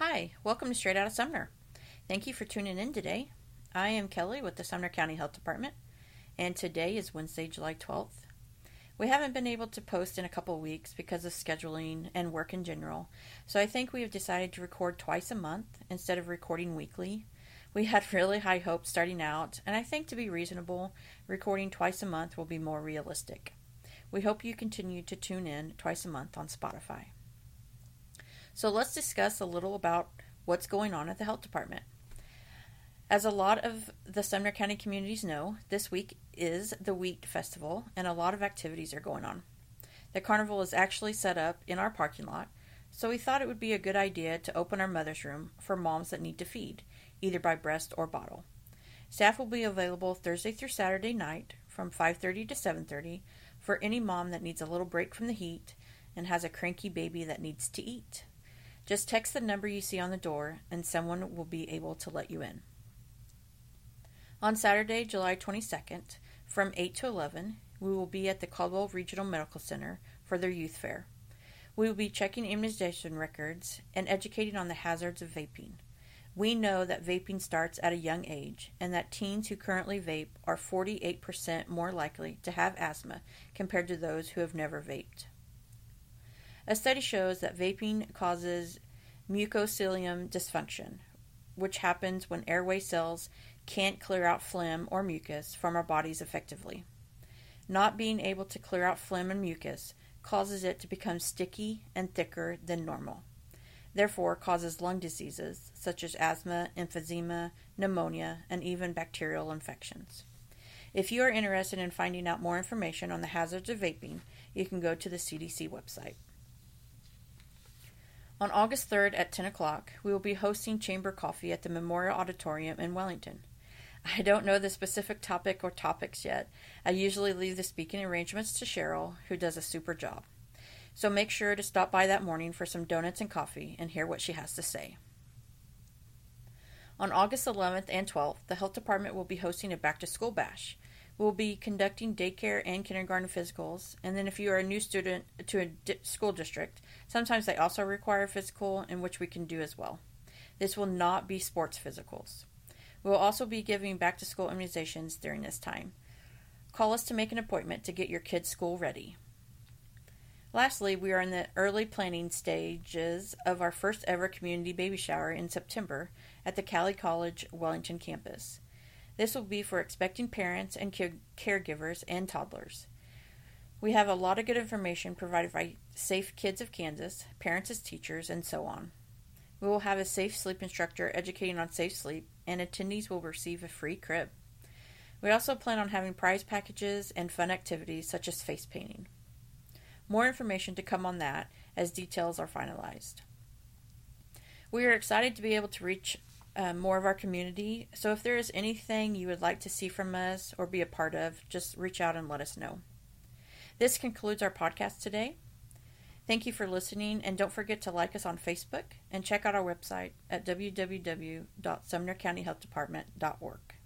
Hi, welcome to Straight Out of Sumner. Thank you for tuning in today. I am Kelly with the Sumner County Health Department, and today is Wednesday, July 12th. We haven't been able to post in a couple weeks because of scheduling and work in general, so I think we have decided to record twice a month instead of recording weekly. We had really high hopes starting out, and I think to be reasonable, recording twice a month will be more realistic. We hope you continue to tune in twice a month on Spotify. So let's discuss a little about what's going on at the health department. As a lot of the Sumner County communities know, this week is the Wheat Festival and a lot of activities are going on. The carnival is actually set up in our parking lot, so we thought it would be a good idea to open our mother's room for moms that need to feed, either by breast or bottle. Staff will be available Thursday through Saturday night from 5:30 to 7:30 for any mom that needs a little break from the heat and has a cranky baby that needs to eat. Just text the number you see on the door, and someone will be able to let you in. On Saturday, July 22nd, from 8 to 11, we will be at the Caldwell Regional Medical Center for their youth fair. We will be checking immunization records and educating on the hazards of vaping. We know that vaping starts at a young age and that teens who currently vape are 48% more likely to have asthma compared to those who have never vaped. A study shows that vaping causes mucocilium dysfunction, which happens when airway cells can't clear out phlegm or mucus from our bodies effectively. Not being able to clear out phlegm and mucus causes it to become sticky and thicker than normal. Therefore, causes lung diseases such as asthma, emphysema, pneumonia, and even bacterial infections. If you are interested in finding out more information on the hazards of vaping, you can go to the CDC website. On August 3rd at 10 o'clock, we will be hosting Chamber Coffee at the Memorial Auditorium in Wellington. I don't know the specific topic or topics yet. I usually leave the speaking arrangements to Cheryl, who does a super job. So make sure to stop by that morning for some donuts and coffee and hear what she has to say. On August 11th and 12th, the health department will be hosting a back to school bash. We'll be conducting daycare and kindergarten physicals, and then if you are a new student to a di- school district, sometimes they also require physical, in which we can do as well. This will not be sports physicals. We will also be giving back to school immunizations during this time. Call us to make an appointment to get your kids' school ready. Lastly, we are in the early planning stages of our first ever community baby shower in September at the Cowley College Wellington campus. This will be for expecting parents and caregivers and toddlers. We have a lot of good information provided by Safe Kids of Kansas, parents as teachers, and so on. We will have a safe sleep instructor educating on safe sleep, and attendees will receive a free crib. We also plan on having prize packages and fun activities such as face painting. More information to come on that as details are finalized. We are excited to be able to reach uh, more of our community. So if there is anything you would like to see from us or be a part of, just reach out and let us know. This concludes our podcast today. Thank you for listening, and don't forget to like us on Facebook and check out our website at www.sumnercountyhealthdepartment.org.